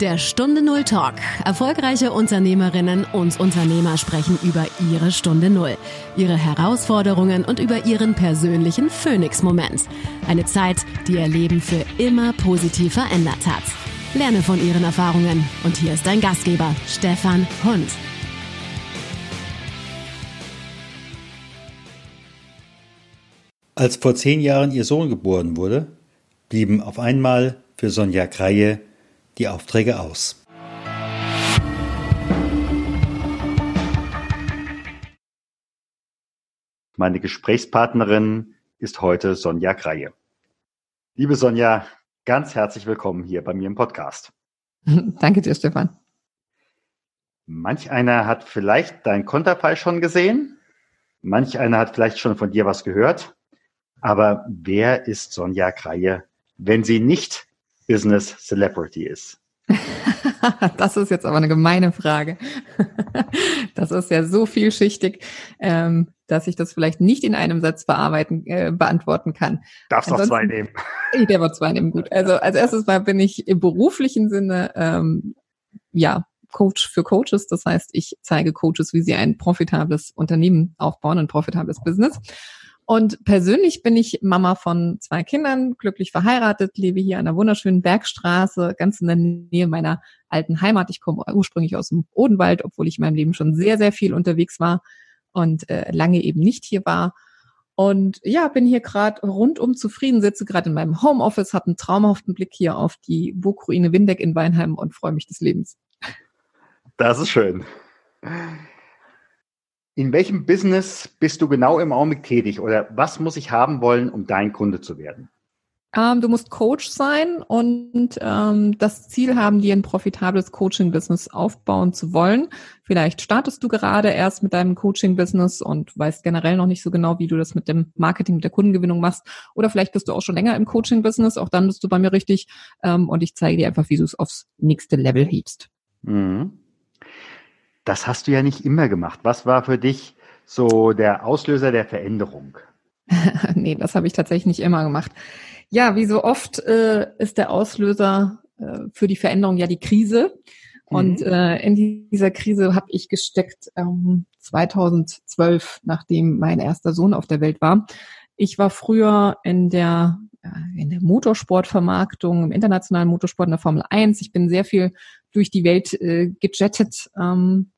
Der Stunde Null Talk. Erfolgreiche Unternehmerinnen und Unternehmer sprechen über ihre Stunde Null, ihre Herausforderungen und über ihren persönlichen Phoenix-Moment. Eine Zeit, die ihr Leben für immer positiv verändert hat. Lerne von ihren Erfahrungen. Und hier ist dein Gastgeber, Stefan Hund. Als vor zehn Jahren ihr Sohn geboren wurde, blieben auf einmal für Sonja Kreie die Aufträge aus. Meine Gesprächspartnerin ist heute Sonja Kreie. Liebe Sonja, ganz herzlich willkommen hier bei mir im Podcast. Danke dir, Stefan. Manch einer hat vielleicht dein Konterfei schon gesehen. Manch einer hat vielleicht schon von dir was gehört. Aber wer ist Sonja Kreie, wenn sie nicht Business Celebrity ist? das ist jetzt aber eine gemeine Frage. das ist ja so vielschichtig, ähm, dass ich das vielleicht nicht in einem Satz bearbeiten, äh, beantworten kann. Darfst noch zwei nehmen. Ich darf zwei nehmen, gut. Also als erstes mal bin ich im beruflichen Sinne ähm, ja Coach für Coaches. Das heißt, ich zeige Coaches, wie sie ein profitables Unternehmen aufbauen, ein profitables Business. Und persönlich bin ich Mama von zwei Kindern, glücklich verheiratet, lebe hier an der wunderschönen Bergstraße, ganz in der Nähe meiner alten Heimat. Ich komme ursprünglich aus dem Odenwald, obwohl ich in meinem Leben schon sehr, sehr viel unterwegs war und äh, lange eben nicht hier war. Und ja, bin hier gerade rundum zufrieden, sitze gerade in meinem Homeoffice, habe einen traumhaften Blick hier auf die Burgruine Windeck in Weinheim und freue mich des Lebens. Das ist schön. In welchem Business bist du genau im Augenblick tätig oder was muss ich haben wollen, um dein Kunde zu werden? Ähm, du musst Coach sein und ähm, das Ziel haben, dir ein profitables Coaching-Business aufbauen zu wollen. Vielleicht startest du gerade erst mit deinem Coaching-Business und weißt generell noch nicht so genau, wie du das mit dem Marketing, mit der Kundengewinnung machst. Oder vielleicht bist du auch schon länger im Coaching-Business. Auch dann bist du bei mir richtig. Ähm, und ich zeige dir einfach, wie du es aufs nächste Level hebst. Mhm. Das hast du ja nicht immer gemacht. Was war für dich so der Auslöser der Veränderung? nee, das habe ich tatsächlich nicht immer gemacht. Ja, wie so oft äh, ist der Auslöser äh, für die Veränderung ja die Krise. Und mhm. äh, in dieser Krise habe ich gesteckt ähm, 2012, nachdem mein erster Sohn auf der Welt war. Ich war früher in der in der Motorsportvermarktung, im internationalen Motorsport in der Formel 1. Ich bin sehr viel durch die Welt äh, gejettet, ähm,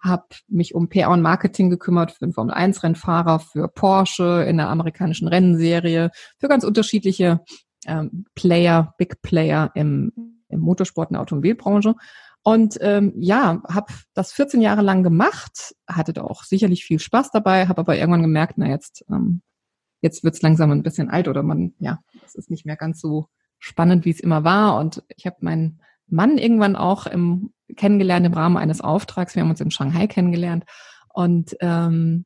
habe mich um PR und Marketing gekümmert für einen Formel-1-Rennfahrer, für Porsche in der amerikanischen Rennserie, für ganz unterschiedliche ähm, Player, Big Player im, im Motorsport, der Automobilbranche. Und ähm, ja, habe das 14 Jahre lang gemacht, hatte da auch sicherlich viel Spaß dabei, habe aber irgendwann gemerkt, na jetzt, ähm, jetzt wird's langsam ein bisschen alt oder man, ja, es ist nicht mehr ganz so spannend, wie es immer war. Und ich habe meinen Mann irgendwann auch im kennengelernt im Rahmen eines Auftrags. Wir haben uns in Shanghai kennengelernt. Und ähm,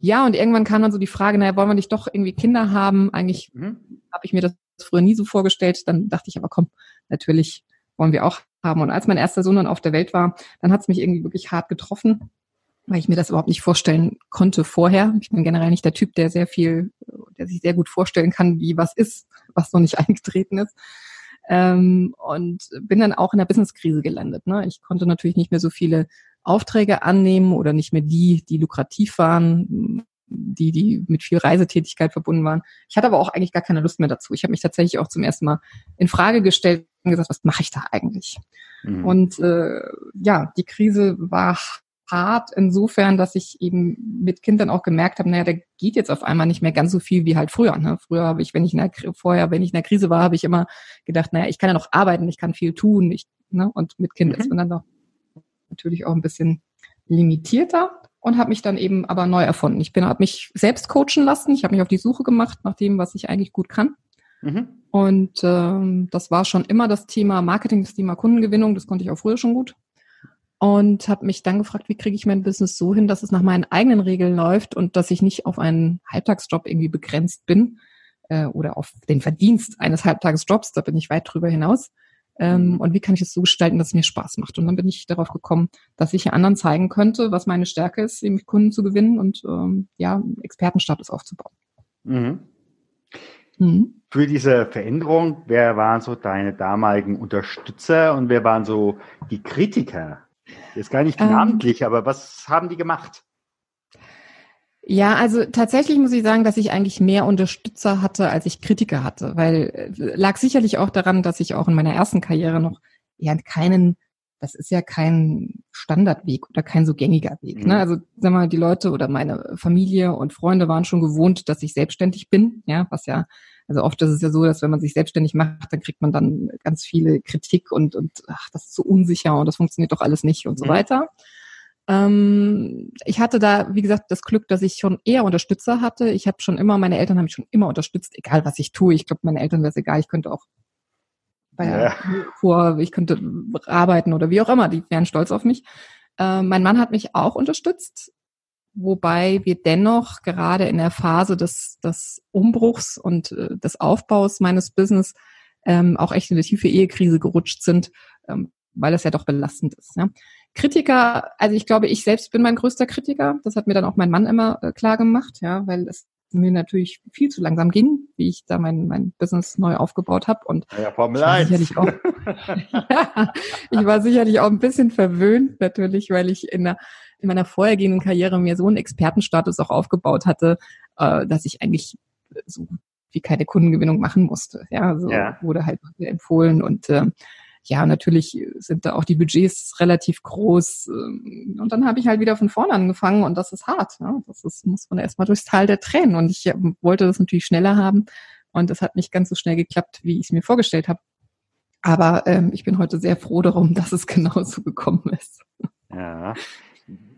ja, und irgendwann kam dann so die Frage, naja, wollen wir nicht doch irgendwie Kinder haben? Eigentlich mhm. habe ich mir das früher nie so vorgestellt. Dann dachte ich aber, komm, natürlich wollen wir auch haben. Und als mein erster Sohn dann auf der Welt war, dann hat es mich irgendwie wirklich hart getroffen, weil ich mir das überhaupt nicht vorstellen konnte vorher. Ich bin generell nicht der Typ, der sehr viel, der sich sehr gut vorstellen kann, wie was ist, was noch nicht eingetreten ist. Ähm, und bin dann auch in der Businesskrise gelandet. Ne? Ich konnte natürlich nicht mehr so viele Aufträge annehmen oder nicht mehr die, die lukrativ waren, die, die mit viel Reisetätigkeit verbunden waren. Ich hatte aber auch eigentlich gar keine Lust mehr dazu. Ich habe mich tatsächlich auch zum ersten Mal in Frage gestellt und gesagt, was mache ich da eigentlich? Mhm. Und äh, ja, die Krise war hart insofern, dass ich eben mit Kindern auch gemerkt habe, naja, da geht jetzt auf einmal nicht mehr ganz so viel wie halt früher. Ne? Früher habe ich, wenn ich in der, vorher, wenn ich in der Krise war, habe ich immer gedacht, naja, ich kann ja noch arbeiten, ich kann viel tun. Ich, ne? Und mit Kind mhm. ist man dann doch natürlich auch ein bisschen limitierter und habe mich dann eben aber neu erfunden. Ich bin, habe mich selbst coachen lassen. Ich habe mich auf die Suche gemacht nach dem, was ich eigentlich gut kann. Mhm. Und ähm, das war schon immer das Thema Marketing, das Thema Kundengewinnung. Das konnte ich auch früher schon gut und habe mich dann gefragt, wie kriege ich mein Business so hin, dass es nach meinen eigenen Regeln läuft und dass ich nicht auf einen Halbtagsjob irgendwie begrenzt bin äh, oder auf den Verdienst eines Halbtagesjobs, da bin ich weit drüber hinaus. Ähm, mhm. und wie kann ich es so gestalten, dass es mir Spaß macht? Und dann bin ich darauf gekommen, dass ich anderen zeigen könnte, was meine Stärke ist, nämlich Kunden zu gewinnen und ähm, ja, Expertenstatus aufzubauen. Mhm. Mhm. Für diese Veränderung, wer waren so deine damaligen Unterstützer und wer waren so die Kritiker? Jetzt gar nicht ähm, namentlich, aber was haben die gemacht? Ja, also tatsächlich muss ich sagen, dass ich eigentlich mehr Unterstützer hatte, als ich Kritiker hatte, weil äh, lag sicherlich auch daran, dass ich auch in meiner ersten Karriere noch ja keinen, das ist ja kein Standardweg oder kein so gängiger Weg. Ne? Mhm. Ne? Also sag mal, die Leute oder meine Familie und Freunde waren schon gewohnt, dass ich selbstständig bin, ja, was ja also oft ist es ja so, dass wenn man sich selbstständig macht, dann kriegt man dann ganz viele Kritik und, und ach, das ist so unsicher und das funktioniert doch alles nicht und so mhm. weiter. Ähm, ich hatte da, wie gesagt, das Glück, dass ich schon eher Unterstützer hatte. Ich habe schon immer, meine Eltern haben mich schon immer unterstützt, egal was ich tue. Ich glaube, meine Eltern wäre es egal, ich könnte auch bei ja. vor, ich könnte arbeiten oder wie auch immer, die wären stolz auf mich. Äh, mein Mann hat mich auch unterstützt, wobei wir dennoch gerade in der Phase des, des Umbruchs und äh, des Aufbaus meines Business ähm, auch echt in eine tiefe Ehekrise gerutscht sind, ähm, weil es ja doch belastend ist. Ja. Kritiker, also ich glaube, ich selbst bin mein größter Kritiker. Das hat mir dann auch mein Mann immer äh, klar gemacht, ja, weil es mir natürlich viel zu langsam ging, wie ich da mein, mein Business neu aufgebaut habe. Und ja, Formel 1. Sicherlich auch, ja, ich war sicherlich auch ein bisschen verwöhnt, natürlich, weil ich in, der, in meiner vorhergehenden Karriere mir so einen Expertenstatus auch aufgebaut hatte, äh, dass ich eigentlich so wie keine Kundengewinnung machen musste. Ja, so ja. wurde halt empfohlen und äh, ja, natürlich sind da auch die Budgets relativ groß. Ähm, und dann habe ich halt wieder von vorne angefangen und das ist hart. Ne? Das ist, muss man erstmal durchs Tal der Tränen. Und ich ähm, wollte das natürlich schneller haben. Und das hat nicht ganz so schnell geklappt, wie ich es mir vorgestellt habe. Aber ähm, ich bin heute sehr froh darum, dass es genauso gekommen ist. Ja.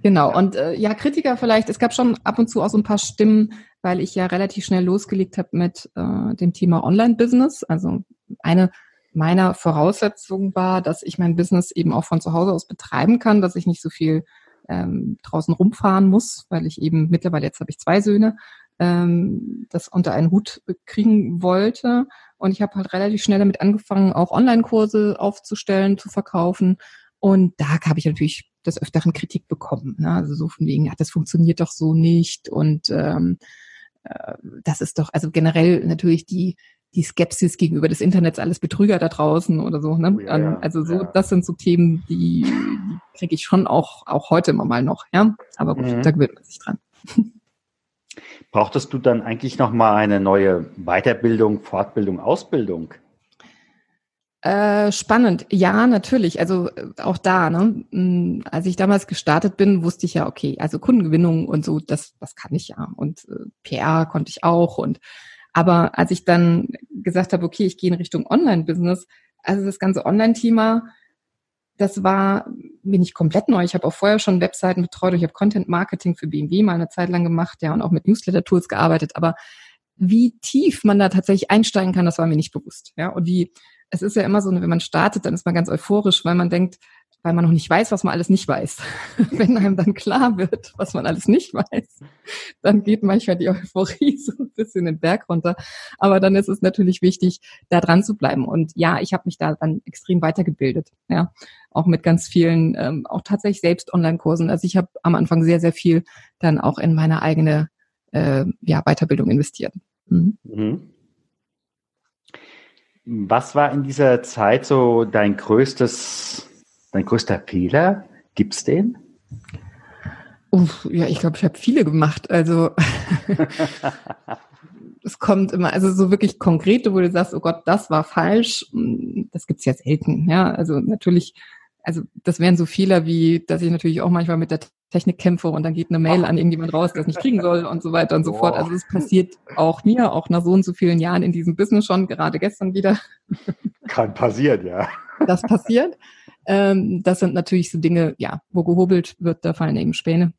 Genau. Und äh, ja, Kritiker vielleicht, es gab schon ab und zu auch so ein paar Stimmen, weil ich ja relativ schnell losgelegt habe mit äh, dem Thema Online-Business. Also eine meiner Voraussetzung war, dass ich mein Business eben auch von zu Hause aus betreiben kann, dass ich nicht so viel ähm, draußen rumfahren muss, weil ich eben mittlerweile, jetzt habe ich zwei Söhne, ähm, das unter einen Hut kriegen wollte. Und ich habe halt relativ schnell damit angefangen, auch Online-Kurse aufzustellen, zu verkaufen. Und da habe ich natürlich des Öfteren Kritik bekommen. Ne? Also so von wegen, ja, das funktioniert doch so nicht. Und ähm, äh, das ist doch, also generell natürlich die die Skepsis gegenüber des Internets alles Betrüger da draußen oder so. Ne? Ja, ja, also so, ja. das sind so Themen, die, die kriege ich schon auch, auch heute immer mal noch, ja. Aber gut, mhm. da gewöhnt man sich dran. Brauchtest du dann eigentlich nochmal eine neue Weiterbildung, Fortbildung, Ausbildung? Äh, spannend, ja, natürlich. Also äh, auch da, ne? Hm, als ich damals gestartet bin, wusste ich ja, okay, also Kundengewinnung und so, das, das kann ich ja. Und äh, PR konnte ich auch und aber als ich dann gesagt habe, okay, ich gehe in Richtung Online-Business, also das ganze Online-Thema, das war mir nicht komplett neu. Ich habe auch vorher schon Webseiten betreut ich habe Content Marketing für BMW mal eine Zeit lang gemacht, ja, und auch mit Newsletter-Tools gearbeitet. Aber wie tief man da tatsächlich einsteigen kann, das war mir nicht bewusst. Ja, und wie, es ist ja immer so, wenn man startet, dann ist man ganz euphorisch, weil man denkt, weil man noch nicht weiß, was man alles nicht weiß. Wenn einem dann klar wird, was man alles nicht weiß, dann geht manchmal die Euphorie so ein bisschen den Berg runter. Aber dann ist es natürlich wichtig, da dran zu bleiben. Und ja, ich habe mich da dann extrem weitergebildet. Ja, auch mit ganz vielen, ähm, auch tatsächlich selbst Online-Kursen. Also ich habe am Anfang sehr, sehr viel dann auch in meine eigene äh, ja, Weiterbildung investiert. Mhm. Mhm. Was war in dieser Zeit so dein größtes Dein größter Fehler? Gibt's den? Uff, ja, ich glaube, ich habe viele gemacht. Also es kommt immer, also so wirklich konkrete, wo du sagst, oh Gott, das war falsch, hm, das gibt's ja selten. Ja, also natürlich, also das wären so Fehler wie, dass ich natürlich auch manchmal mit der Technik kämpfe und dann geht eine Mail an irgendjemand raus, es nicht kriegen soll und so weiter und so fort. Also es passiert auch mir, auch nach so und so vielen Jahren in diesem Business schon, gerade gestern wieder. Kann passieren, ja. Das passiert. Ähm, das sind natürlich so Dinge, ja, wo gehobelt wird, da fallen eben Späne.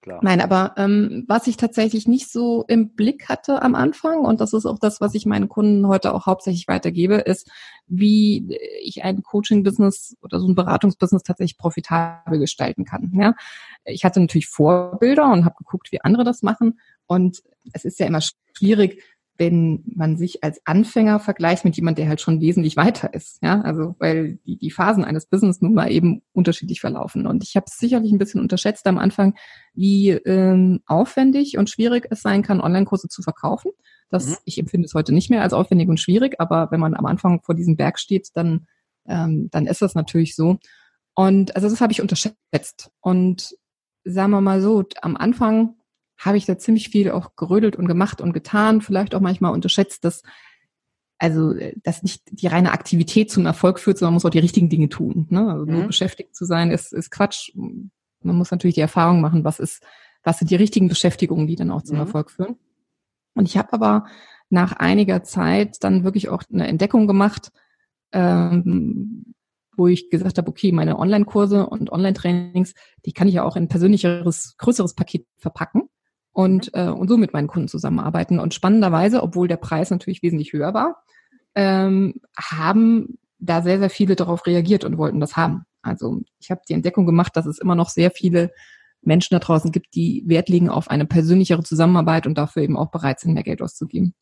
Klar. Nein, aber ähm, was ich tatsächlich nicht so im Blick hatte am Anfang, und das ist auch das, was ich meinen Kunden heute auch hauptsächlich weitergebe, ist, wie ich ein Coaching-Business oder so ein Beratungsbusiness tatsächlich profitabel gestalten kann. Ja? Ich hatte natürlich Vorbilder und habe geguckt, wie andere das machen. Und es ist ja immer schwierig, wenn man sich als Anfänger vergleicht mit jemand, der halt schon wesentlich weiter ist. Ja, also weil die, die Phasen eines Business nun mal eben unterschiedlich verlaufen. Und ich habe es sicherlich ein bisschen unterschätzt am Anfang, wie ähm, aufwendig und schwierig es sein kann, Online-Kurse zu verkaufen. Das, mhm. ich empfinde es heute nicht mehr als aufwendig und schwierig, aber wenn man am Anfang vor diesem Berg steht, dann, ähm, dann ist das natürlich so. Und also das habe ich unterschätzt. Und sagen wir mal so, am Anfang habe ich da ziemlich viel auch gerödelt und gemacht und getan, vielleicht auch manchmal unterschätzt, dass also dass nicht die reine Aktivität zum Erfolg führt, sondern man muss auch die richtigen Dinge tun. Ne? Also mhm. nur beschäftigt zu sein ist, ist Quatsch. Man muss natürlich die Erfahrung machen, was ist, was sind die richtigen Beschäftigungen, die dann auch zum mhm. Erfolg führen. Und ich habe aber nach einiger Zeit dann wirklich auch eine Entdeckung gemacht, ähm, wo ich gesagt habe, okay, meine Online-Kurse und Online-Trainings, die kann ich ja auch in ein persönlicheres, größeres Paket verpacken und, mhm. äh, und so mit meinen Kunden zusammenarbeiten. Und spannenderweise, obwohl der Preis natürlich wesentlich höher war, ähm, haben da sehr, sehr viele darauf reagiert und wollten das haben. Also ich habe die Entdeckung gemacht, dass es immer noch sehr viele Menschen da draußen gibt, die Wert legen auf eine persönlichere Zusammenarbeit und dafür eben auch bereit sind, mehr Geld auszugeben.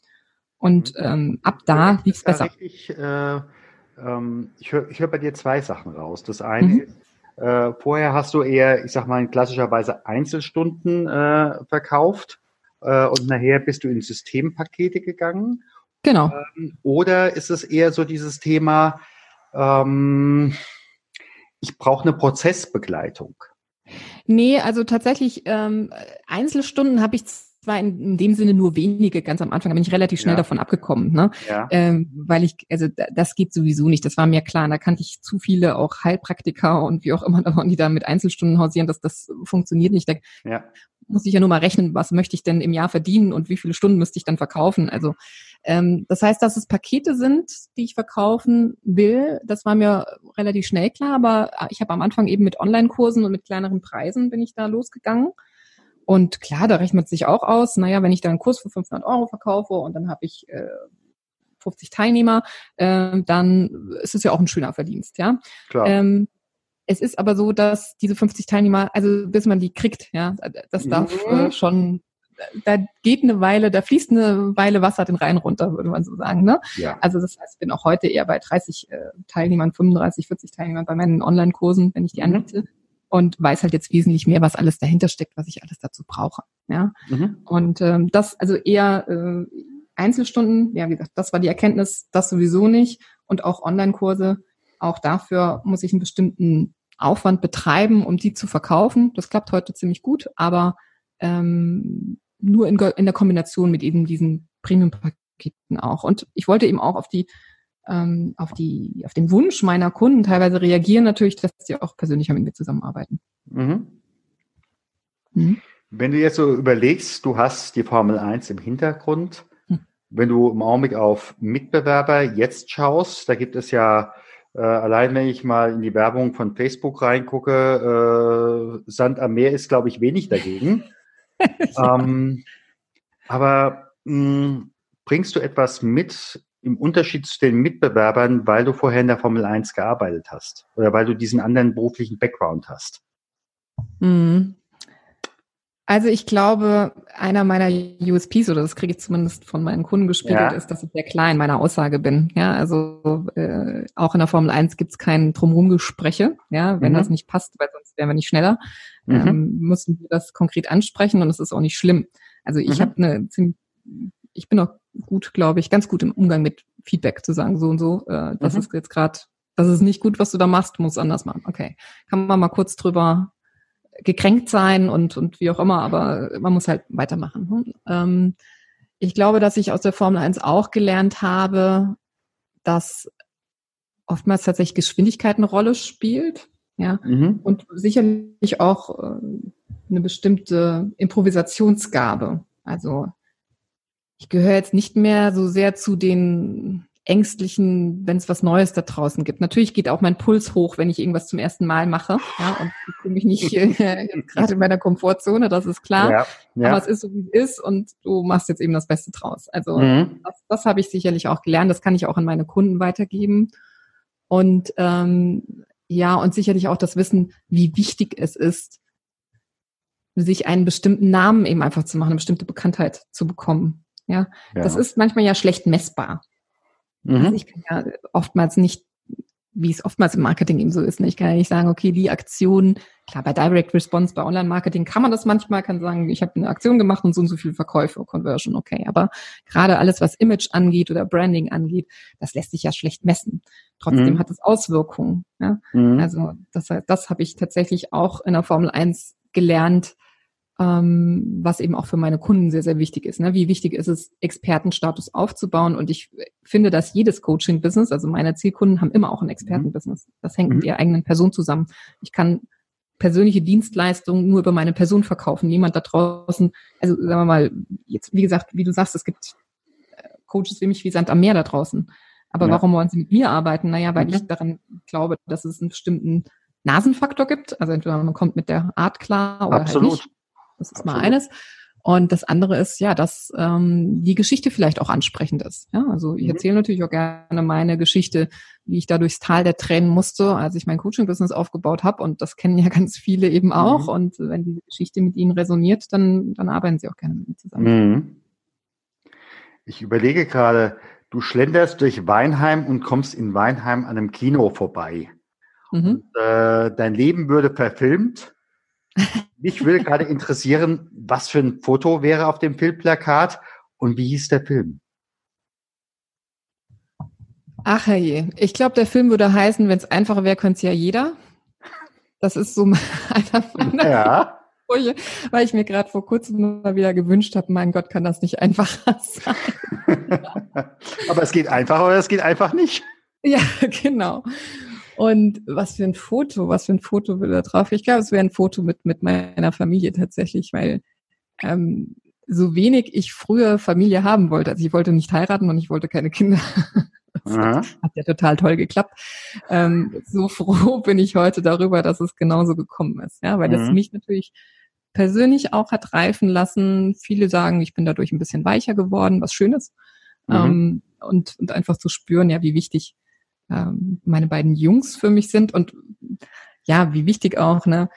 Und mhm. ähm, ab da lief es besser. Ich, äh, ähm, ich höre hör bei dir zwei Sachen raus. Das eine mhm. ist, äh, vorher hast du eher, ich sag mal, klassischerweise Einzelstunden äh, verkauft äh, und nachher bist du in Systempakete gegangen. Genau. Ähm, oder ist es eher so dieses Thema, ähm, ich brauche eine Prozessbegleitung? Nee, also tatsächlich ähm, Einzelstunden habe ich war in, in dem Sinne nur wenige ganz am Anfang, da bin ich relativ schnell ja. davon abgekommen, ne? Ja. Ähm, weil ich, also das geht sowieso nicht, das war mir klar. Da kannte ich zu viele auch Heilpraktiker und wie auch immer, die da mit Einzelstunden hausieren, dass das funktioniert nicht. Da ja. muss ich ja nur mal rechnen, was möchte ich denn im Jahr verdienen und wie viele Stunden müsste ich dann verkaufen. Also ähm, das heißt, dass es Pakete sind, die ich verkaufen will, das war mir relativ schnell klar, aber ich habe am Anfang eben mit Online-Kursen und mit kleineren Preisen bin ich da losgegangen. Und klar, da rechnet sich auch aus, naja, wenn ich da einen Kurs für 500 Euro verkaufe und dann habe ich äh, 50 Teilnehmer, äh, dann ist es ja auch ein schöner Verdienst, ja. Klar. Ähm, es ist aber so, dass diese 50 Teilnehmer, also bis man die kriegt, ja, das darf mhm. äh, schon, da geht eine Weile, da fließt eine Weile Wasser den Rhein runter, würde man so sagen. Ne? Ja. Also das heißt, ich bin auch heute eher bei 30 äh, Teilnehmern, 35, 40 Teilnehmern bei meinen Online-Kursen, wenn ich die mhm. Und weiß halt jetzt wesentlich mehr, was alles dahinter steckt, was ich alles dazu brauche. Ja. Mhm. Und ähm, das also eher äh, Einzelstunden, ja, wie gesagt, das war die Erkenntnis, das sowieso nicht. Und auch Online-Kurse, auch dafür muss ich einen bestimmten Aufwand betreiben, um die zu verkaufen. Das klappt heute ziemlich gut, aber ähm, nur in, in der Kombination mit eben diesen Premium-Paketen auch. Und ich wollte eben auch auf die ähm, auf, die, auf den Wunsch meiner Kunden teilweise reagieren natürlich, dass sie auch persönlicher mit mir zusammenarbeiten. Mhm. Mhm. Wenn du jetzt so überlegst, du hast die Formel 1 im Hintergrund, mhm. wenn du im Augenblick auf Mitbewerber jetzt schaust, da gibt es ja äh, allein wenn ich mal in die Werbung von Facebook reingucke, äh, Sand am Meer ist, glaube ich, wenig dagegen. ähm, aber mh, bringst du etwas mit im Unterschied zu den Mitbewerbern, weil du vorher in der Formel 1 gearbeitet hast oder weil du diesen anderen beruflichen Background hast? Mhm. Also ich glaube, einer meiner USPs, oder das kriege ich zumindest von meinen Kunden gespiegelt, ja. ist, dass ich sehr klar in meiner Aussage bin. Ja, also äh, auch in der Formel 1 gibt es kein Drumherum-Gespräche, ja, wenn mhm. das nicht passt, weil sonst wären wir nicht schneller, mhm. ähm, müssen wir das konkret ansprechen und es ist auch nicht schlimm. Also ich mhm. habe eine ziemlich, ich bin auch gut, glaube ich, ganz gut im Umgang mit Feedback zu sagen, so und so, äh, das mhm. ist jetzt gerade, das ist nicht gut, was du da machst, muss anders machen. Okay. Kann man mal kurz drüber gekränkt sein und, und wie auch immer, aber man muss halt weitermachen. Hm? Ähm, ich glaube, dass ich aus der Formel 1 auch gelernt habe, dass oftmals tatsächlich Geschwindigkeit eine Rolle spielt. Ja, mhm. und sicherlich auch äh, eine bestimmte Improvisationsgabe. Also ich gehöre jetzt nicht mehr so sehr zu den ängstlichen, wenn es was Neues da draußen gibt. Natürlich geht auch mein Puls hoch, wenn ich irgendwas zum ersten Mal mache. Ja, und ich fühle mich nicht äh, gerade in meiner Komfortzone, das ist klar. Ja, ja. Aber es ist so, wie es ist und du machst jetzt eben das Beste draus. Also mhm. das, das habe ich sicherlich auch gelernt. Das kann ich auch an meine Kunden weitergeben. Und ähm, ja, und sicherlich auch das Wissen, wie wichtig es ist, sich einen bestimmten Namen eben einfach zu machen, eine bestimmte Bekanntheit zu bekommen. Ja, ja. das ist manchmal ja schlecht messbar. Mhm. Also ich kann ja oftmals nicht wie es oftmals im Marketing eben so ist. Ne? Ich kann ja nicht sagen, okay, die Aktion, klar, bei Direct Response, bei Online-Marketing kann man das manchmal, kann sagen, ich habe eine Aktion gemacht und so und so viele Verkäufe, Conversion, okay. Aber gerade alles, was Image angeht oder Branding angeht, das lässt sich ja schlecht messen. Trotzdem mhm. hat es Auswirkungen. Ja? Mhm. Also das, das habe ich tatsächlich auch in der Formel 1 gelernt, ähm, was eben auch für meine Kunden sehr, sehr wichtig ist. Ne? Wie wichtig ist es, Expertenstatus aufzubauen? Und ich finde, dass jedes Coaching-Business, also meine Zielkunden haben immer auch ein Expertenbusiness. Das hängt mhm. mit ihrer eigenen Person zusammen. Ich kann persönliche Dienstleistungen nur über meine Person verkaufen. Niemand da draußen, also sagen wir mal, jetzt, wie gesagt, wie du sagst, es gibt äh, Coaches wie mich wie Sand am Meer da draußen. Aber ja. warum wollen sie mit mir arbeiten? Naja, weil mhm. ich daran glaube, dass es einen bestimmten Nasenfaktor gibt. Also entweder man kommt mit der Art klar oder halt Absolut. halt nicht. Das ist Absolut. mal eines. Und das andere ist ja, dass ähm, die Geschichte vielleicht auch ansprechend ist. Ja, also ich mhm. erzähle natürlich auch gerne meine Geschichte, wie ich da durchs Tal der Tränen musste, als ich mein Coaching-Business aufgebaut habe. Und das kennen ja ganz viele eben auch. Mhm. Und wenn die Geschichte mit ihnen resoniert, dann, dann arbeiten sie auch gerne mit mir zusammen. Mhm. Ich überlege gerade, du schlenderst durch Weinheim und kommst in Weinheim an einem Kino vorbei. Mhm. Und, äh, dein Leben würde verfilmt mich würde gerade interessieren, was für ein Foto wäre auf dem Filmplakat und wie hieß der Film? Ach je, ich glaube, der Film würde heißen, wenn es einfacher wäre, könnte es ja jeder. Das ist so einer meiner ja. Sprüche, weil ich mir gerade vor kurzem mal wieder gewünscht habe, mein Gott, kann das nicht einfacher sein. Aber es geht einfach oder es geht einfach nicht. Ja, genau. Und was für ein Foto, was für ein Foto will da drauf? Ich glaube, es wäre ein Foto mit, mit meiner Familie tatsächlich, weil ähm, so wenig ich früher Familie haben wollte. Also ich wollte nicht heiraten und ich wollte keine Kinder. Das hat ja total toll geklappt. Ähm, so froh bin ich heute darüber, dass es genauso gekommen ist. Ja, weil das mhm. mich natürlich persönlich auch hat reifen lassen. Viele sagen, ich bin dadurch ein bisschen weicher geworden, was Schönes. Mhm. Ähm, und, und einfach zu spüren, ja, wie wichtig ähm, meine beiden Jungs für mich sind und ja, wie wichtig auch, ne,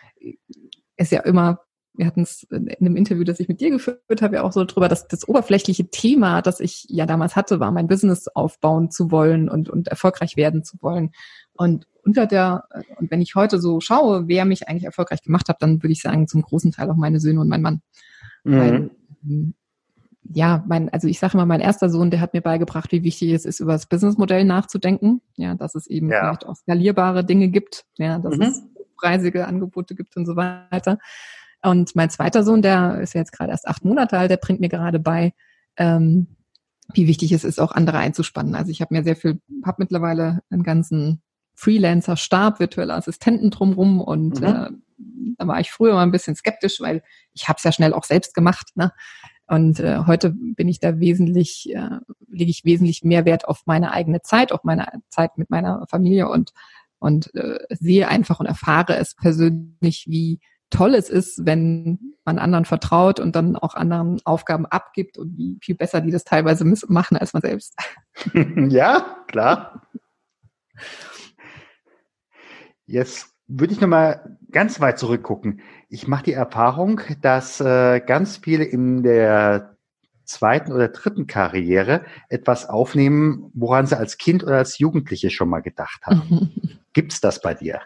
ist ja immer, wir hatten es in einem Interview, das ich mit dir geführt habe, ja auch so drüber, dass das oberflächliche Thema, das ich ja damals hatte, war, mein Business aufbauen zu wollen und, und erfolgreich werden zu wollen. Und unter der, und wenn ich heute so schaue, wer mich eigentlich erfolgreich gemacht hat, dann würde ich sagen, zum großen Teil auch meine Söhne und mein Mann. Mhm. Weil ähm, ja, mein, also ich sage immer, mein erster Sohn, der hat mir beigebracht, wie wichtig es ist, über das Businessmodell nachzudenken. Ja, dass es eben ja. vielleicht auch skalierbare Dinge gibt, ja, dass mhm. es preisige Angebote gibt und so weiter. Und mein zweiter Sohn, der ist ja jetzt gerade erst acht Monate alt, der bringt mir gerade bei, ähm, wie wichtig es ist, auch andere einzuspannen. Also ich habe mir sehr viel, habe mittlerweile einen ganzen Freelancer-Stab, virtuelle Assistenten drumrum und mhm. äh, da war ich früher mal ein bisschen skeptisch, weil ich habe es ja schnell auch selbst gemacht. Ne? Und äh, heute bin ich da wesentlich, äh, lege ich wesentlich mehr Wert auf meine eigene Zeit, auf meine Zeit mit meiner Familie und, und äh, sehe einfach und erfahre es persönlich, wie toll es ist, wenn man anderen vertraut und dann auch anderen Aufgaben abgibt und wie viel besser die das teilweise machen als man selbst. Ja, klar. Jetzt würde ich nochmal ganz weit zurückgucken. Ich mache die Erfahrung, dass äh, ganz viele in der zweiten oder dritten Karriere etwas aufnehmen, woran sie als Kind oder als Jugendliche schon mal gedacht haben. gibt's das bei dir?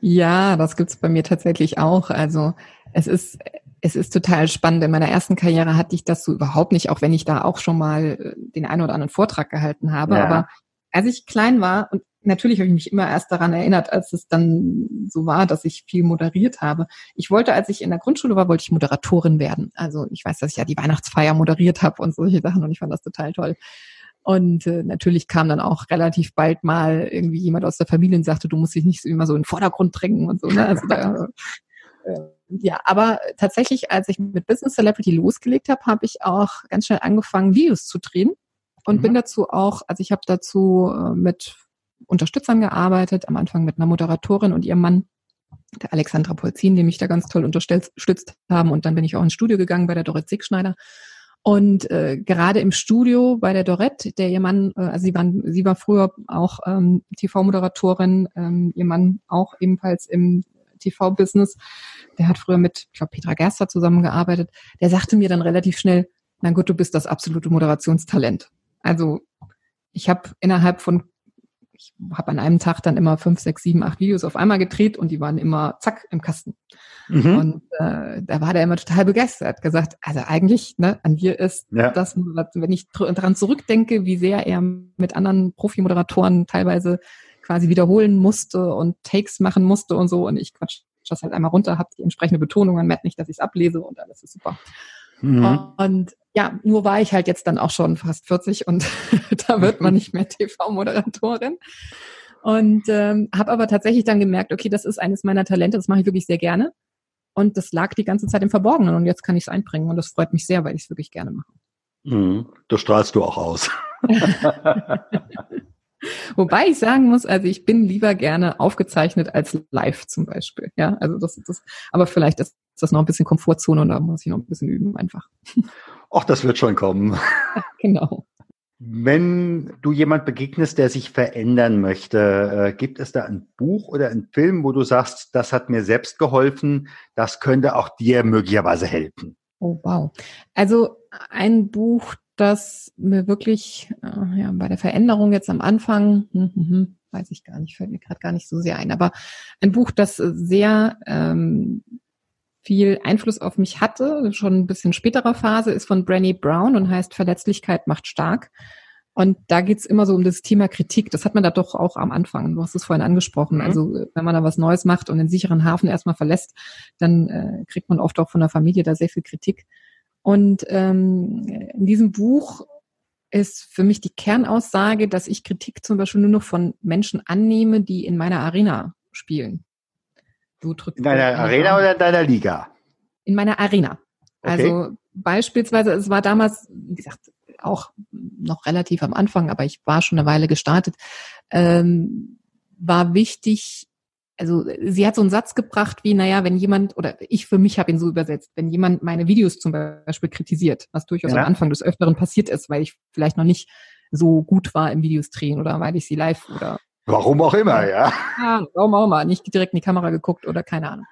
Ja, das gibt's bei mir tatsächlich auch. Also es ist es ist total spannend. In meiner ersten Karriere hatte ich das so überhaupt nicht, auch wenn ich da auch schon mal äh, den einen oder anderen Vortrag gehalten habe. Ja. Aber als ich klein war und natürlich habe ich mich immer erst daran erinnert, als es dann so war, dass ich viel moderiert habe. Ich wollte, als ich in der Grundschule war, wollte ich Moderatorin werden. Also ich weiß, dass ich ja die Weihnachtsfeier moderiert habe und solche Sachen und ich fand das total toll. Und äh, natürlich kam dann auch relativ bald mal irgendwie jemand aus der Familie und sagte, du musst dich nicht immer so in den Vordergrund drängen und so. Ne? Also da, äh, ja, aber tatsächlich, als ich mit Business Celebrity losgelegt habe, habe ich auch ganz schnell angefangen, Videos zu drehen und mhm. bin dazu auch, also ich habe dazu äh, mit Unterstützern gearbeitet, am Anfang mit einer Moderatorin und ihrem Mann, der Alexandra Polzin, die mich da ganz toll unterstützt haben. Und dann bin ich auch ins Studio gegangen bei der Dorette Siegschneider. Und äh, gerade im Studio bei der Dorette, der ihr Mann, äh, also sie, waren, sie war früher auch ähm, TV-Moderatorin, ähm, ihr Mann auch ebenfalls im TV-Business. Der hat früher mit, ich glaube, Petra Gerster zusammengearbeitet. Der sagte mir dann relativ schnell, na gut, du bist das absolute Moderationstalent. Also ich habe innerhalb von ich habe an einem Tag dann immer fünf, sechs, sieben, acht Videos auf einmal gedreht und die waren immer zack im Kasten. Mhm. Und äh, da war der immer total begeistert, gesagt, also eigentlich ne, an dir ist ja. das, wenn ich daran zurückdenke, wie sehr er mit anderen Profi-Moderatoren teilweise quasi wiederholen musste und Takes machen musste und so und ich quatsch das halt einmal runter, habe die entsprechende Betonung, man merkt nicht, dass ich es ablese und alles ist super. Mhm. Und ja, nur war ich halt jetzt dann auch schon fast 40 und da wird man nicht mehr TV-Moderatorin. Und ähm, habe aber tatsächlich dann gemerkt, okay, das ist eines meiner Talente, das mache ich wirklich sehr gerne. Und das lag die ganze Zeit im Verborgenen und jetzt kann ich es einbringen und das freut mich sehr, weil ich es wirklich gerne mache. Mhm. Du strahlst du auch aus. Wobei ich sagen muss, also ich bin lieber gerne aufgezeichnet als live zum Beispiel. Ja, also das, das, aber vielleicht ist das noch ein bisschen Komfortzone und da muss ich noch ein bisschen üben einfach. Ach, das wird schon kommen. genau. Wenn du jemand begegnest, der sich verändern möchte, äh, gibt es da ein Buch oder einen Film, wo du sagst, das hat mir selbst geholfen, das könnte auch dir möglicherweise helfen? Oh, wow. Also ein Buch, das mir wirklich äh, ja, bei der Veränderung jetzt am Anfang, hm, hm, hm, weiß ich gar nicht, fällt mir gerade gar nicht so sehr ein, aber ein Buch, das sehr ähm, viel Einfluss auf mich hatte, schon ein bisschen späterer Phase, ist von Brené Brown und heißt Verletzlichkeit macht stark. Und da geht's immer so um das Thema Kritik. Das hat man da doch auch am Anfang. Du hast es vorhin angesprochen. Mhm. Also wenn man da was Neues macht und den sicheren Hafen erstmal verlässt, dann äh, kriegt man oft auch von der Familie da sehr viel Kritik. Und ähm, in diesem Buch ist für mich die Kernaussage, dass ich Kritik zum Beispiel nur noch von Menschen annehme, die in meiner Arena spielen. Du drückst in deiner Arena oder in deiner Liga? In meiner Arena. Okay. Also beispielsweise, es war damals, wie gesagt, auch noch relativ am Anfang, aber ich war schon eine Weile gestartet, ähm, war wichtig, also sie hat so einen Satz gebracht wie, naja, wenn jemand, oder ich für mich habe ihn so übersetzt, wenn jemand meine Videos zum Beispiel kritisiert, was durchaus ja. am Anfang des Öfteren passiert ist, weil ich vielleicht noch nicht so gut war im Videos drehen oder weil ich sie live oder Warum auch immer, ja. ja warum auch immer, nicht direkt in die Kamera geguckt oder keine Ahnung.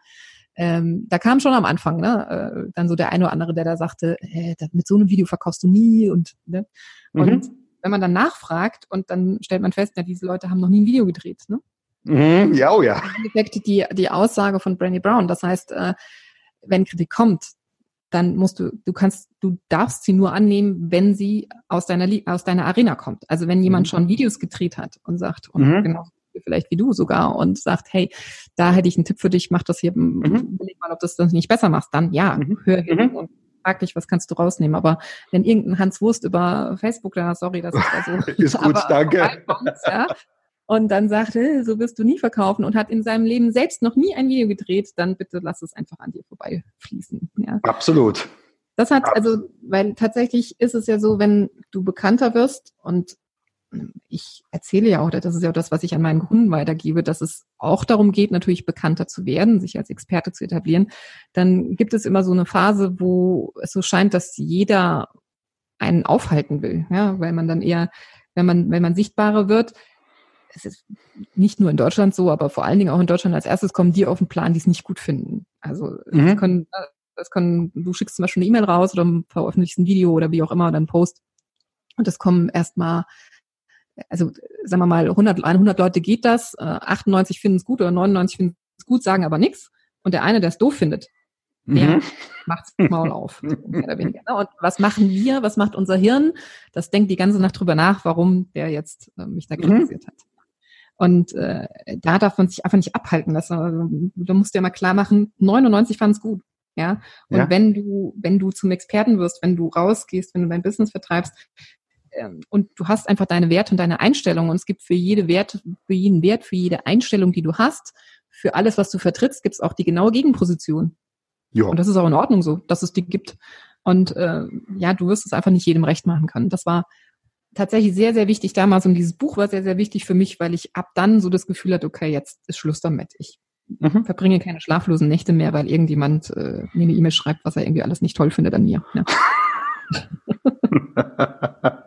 Ähm, da kam schon am Anfang, ne, äh, dann so der eine oder andere, der da sagte, äh, mit so einem Video verkaufst du nie und, ne? Und mhm. wenn man dann nachfragt und dann stellt man fest, ja, diese Leute haben noch nie ein Video gedreht, ne? Mhm, ja, oh ja. Im Endeffekt die, die Aussage von Brandy Brown. Das heißt, äh, wenn Kritik kommt, dann musst du, du kannst, du darfst sie nur annehmen, wenn sie aus deiner, aus deiner Arena kommt. Also wenn jemand mhm. schon Videos gedreht hat und sagt, und mhm. genau, vielleicht wie du sogar, und sagt, hey, da hätte ich einen Tipp für dich, mach das hier, mhm. überleg mal, ob das dann nicht besser machst, dann ja, mhm. hör hin mhm. und frag dich, was kannst du rausnehmen. Aber wenn irgendein Hans Wurst über Facebook, da, sorry, das ist da so. ist gut, danke. Ja, und dann sagte, so wirst du nie verkaufen und hat in seinem Leben selbst noch nie ein Video gedreht, dann bitte lass es einfach an dir vorbeifließen. Ja. Absolut. Das hat also, weil tatsächlich ist es ja so, wenn du bekannter wirst und ich erzähle ja auch, das ist ja auch das, was ich an meinen Kunden weitergebe, dass es auch darum geht, natürlich bekannter zu werden, sich als Experte zu etablieren, dann gibt es immer so eine Phase, wo es so scheint, dass jeder einen aufhalten will, ja, weil man dann eher, wenn man, wenn man sichtbarer wird, es ist nicht nur in Deutschland so, aber vor allen Dingen auch in Deutschland als erstes kommen die auf den Plan, die es nicht gut finden. Also mhm. das können, das können, du schickst zum Beispiel eine E-Mail raus oder veröffentlichst ein Video oder wie auch immer oder einen Post und es kommen erstmal also sagen wir mal 100, 100 Leute geht das, 98 finden es gut oder 99 finden es gut, sagen aber nichts und der eine, der es doof findet, der mhm. macht's Maul auf. Mehr oder weniger. Ne? Und was machen wir? Was macht unser Hirn? Das denkt die ganze Nacht drüber nach, warum der jetzt äh, mich da mhm. kritisiert mhm. hat. Und äh, da darf man sich einfach nicht abhalten lassen. Also, da musst du ja mal klar machen, 99 fanden es gut. Ja. Und ja. wenn du, wenn du zum Experten wirst, wenn du rausgehst, wenn du dein Business vertreibst, ähm, und du hast einfach deine Werte und deine Einstellung und es gibt für jede Wert, für jeden Wert, für jede Einstellung, die du hast, für alles, was du vertrittst, gibt es auch die genaue Gegenposition. Ja. Und das ist auch in Ordnung so, dass es die gibt. Und äh, ja, du wirst es einfach nicht jedem recht machen können. Das war tatsächlich sehr, sehr wichtig damals und dieses Buch war sehr, sehr wichtig für mich, weil ich ab dann so das Gefühl hatte, okay, jetzt ist Schluss damit. Ich mhm. verbringe keine schlaflosen Nächte mehr, weil irgendjemand äh, mir eine E-Mail schreibt, was er irgendwie alles nicht toll findet an mir. Ja.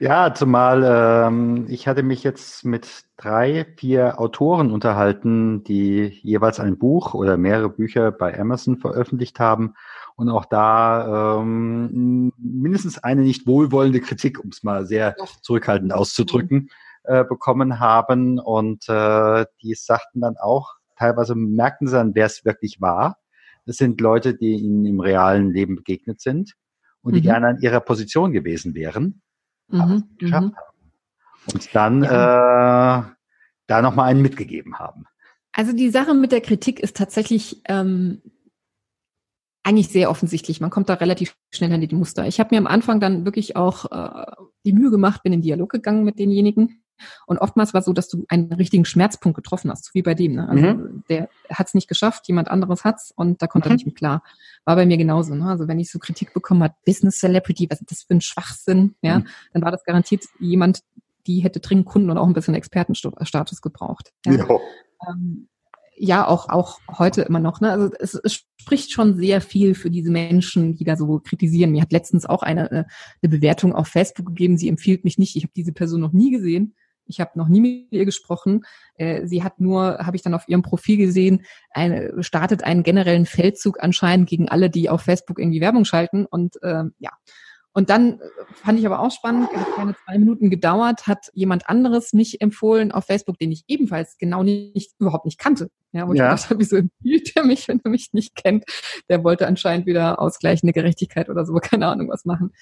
Ja, zumal ähm, ich hatte mich jetzt mit drei, vier Autoren unterhalten, die jeweils ein Buch oder mehrere Bücher bei Amazon veröffentlicht haben und auch da ähm, mindestens eine nicht wohlwollende Kritik, um es mal sehr zurückhaltend auszudrücken, äh, bekommen haben und äh, die sagten dann auch, teilweise merkten sie dann, wer es wirklich war. Das sind Leute, die ihnen im realen Leben begegnet sind und die mhm. gerne an ihrer Position gewesen wären, mhm. aber es geschafft mhm. haben. Und dann ja. äh, da nochmal einen mitgegeben haben. Also die Sache mit der Kritik ist tatsächlich ähm, eigentlich sehr offensichtlich. Man kommt da relativ schnell an die Muster. Ich habe mir am Anfang dann wirklich auch äh, die Mühe gemacht, bin in Dialog gegangen mit denjenigen. Und oftmals war so, dass du einen richtigen Schmerzpunkt getroffen hast, wie bei dem. Ne? Also mhm. der hat es nicht geschafft, jemand anderes hat's und da kommt mhm. er nicht mit klar. War bei mir genauso. Ne? Also wenn ich so Kritik bekommen hat, Business Celebrity, was ist das für ein Schwachsinn, ja, mhm. dann war das garantiert jemand, die hätte dringend Kunden und auch ein bisschen Expertenstatus gebraucht. Ja. ja. Ähm, ja, auch, auch heute immer noch. Ne? Also es, es spricht schon sehr viel für diese Menschen, die da so kritisieren. Mir hat letztens auch eine, äh, eine Bewertung auf Facebook gegeben, sie empfiehlt mich nicht. Ich habe diese Person noch nie gesehen. Ich habe noch nie mit ihr gesprochen. Äh, sie hat nur, habe ich dann auf ihrem Profil gesehen, eine, startet einen generellen Feldzug anscheinend gegen alle, die auf Facebook irgendwie Werbung schalten. Und äh, ja, und dann äh, fand ich aber auch spannend, hat keine zwei Minuten gedauert, hat jemand anderes mich empfohlen auf Facebook, den ich ebenfalls genau nicht, überhaupt nicht kannte. Ja, wo ja. ich dachte, wieso empfiehlt er mich, wenn er mich nicht kennt? Der wollte anscheinend wieder ausgleichende Gerechtigkeit oder so, keine Ahnung was machen.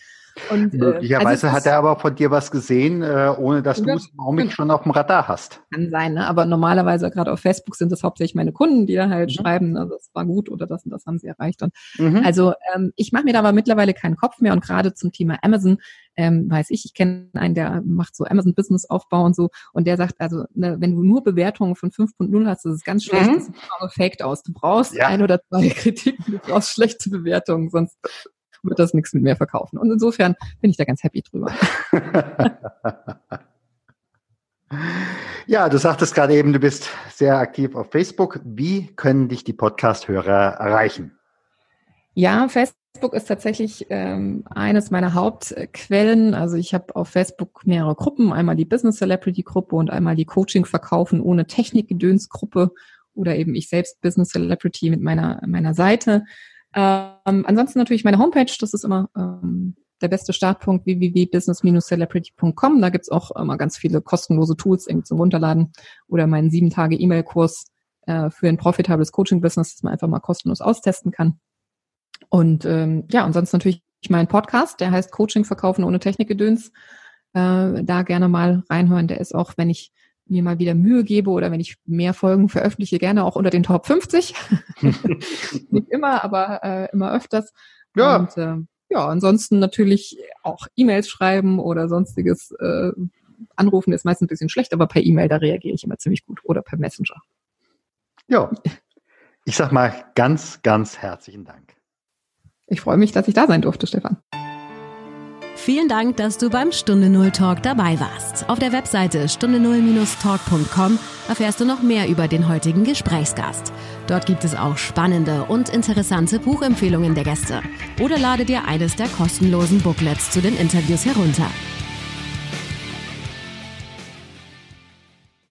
Und, äh, Möglicherweise also hat er aber von dir was gesehen, äh, ohne dass du es im Augenblick schon auf dem Radar hast. Kann sein, ne? aber normalerweise gerade auf Facebook sind es hauptsächlich meine Kunden, die da halt mhm. schreiben, also es war gut oder das und das haben sie erreicht. Und mhm. Also ähm, ich mache mir da aber mittlerweile keinen Kopf mehr und gerade zum Thema Amazon ähm, weiß ich, ich kenne einen, der macht so Amazon Business Aufbau und so und der sagt, also ne, wenn du nur Bewertungen von 5.0 hast, das ist ganz schlecht, mhm. das sieht faked aus. Du brauchst ja. ein oder zwei Kritiken, du brauchst schlechte Bewertungen, sonst wird das nichts mit mir verkaufen. Und insofern bin ich da ganz happy drüber. Ja, du sagtest gerade eben, du bist sehr aktiv auf Facebook. Wie können dich die Podcast-Hörer erreichen? Ja, Facebook ist tatsächlich ähm, eines meiner Hauptquellen. Also ich habe auf Facebook mehrere Gruppen, einmal die Business Celebrity Gruppe und einmal die Coaching Verkaufen ohne Technikgedöns Gruppe oder eben ich selbst Business Celebrity mit meiner meiner Seite. Ähm, ansonsten natürlich meine Homepage, das ist immer ähm, der beste Startpunkt www.business-celebrity.com. Da gibt's auch immer ganz viele kostenlose Tools irgendwie zum Runterladen oder meinen sieben Tage E-Mail-Kurs äh, für ein profitables Coaching-Business, das man einfach mal kostenlos austesten kann. Und ähm, ja, ansonsten natürlich mein Podcast, der heißt Coaching verkaufen ohne Technikgedöns. Äh, da gerne mal reinhören. Der ist auch, wenn ich mir mal wieder Mühe gebe oder wenn ich mehr Folgen veröffentliche, gerne auch unter den Top 50. Nicht immer, aber äh, immer öfters. Ja. Und äh, ja, ansonsten natürlich auch E-Mails schreiben oder sonstiges. Äh, anrufen ist meistens ein bisschen schlecht, aber per E-Mail, da reagiere ich immer ziemlich gut oder per Messenger. Ja. Ich sag mal ganz, ganz herzlichen Dank. Ich freue mich, dass ich da sein durfte, Stefan. Vielen Dank, dass du beim Stunde Null Talk dabei warst. Auf der Webseite stunde null-talk.com erfährst du noch mehr über den heutigen Gesprächsgast. Dort gibt es auch spannende und interessante Buchempfehlungen der Gäste. Oder lade dir eines der kostenlosen Booklets zu den Interviews herunter.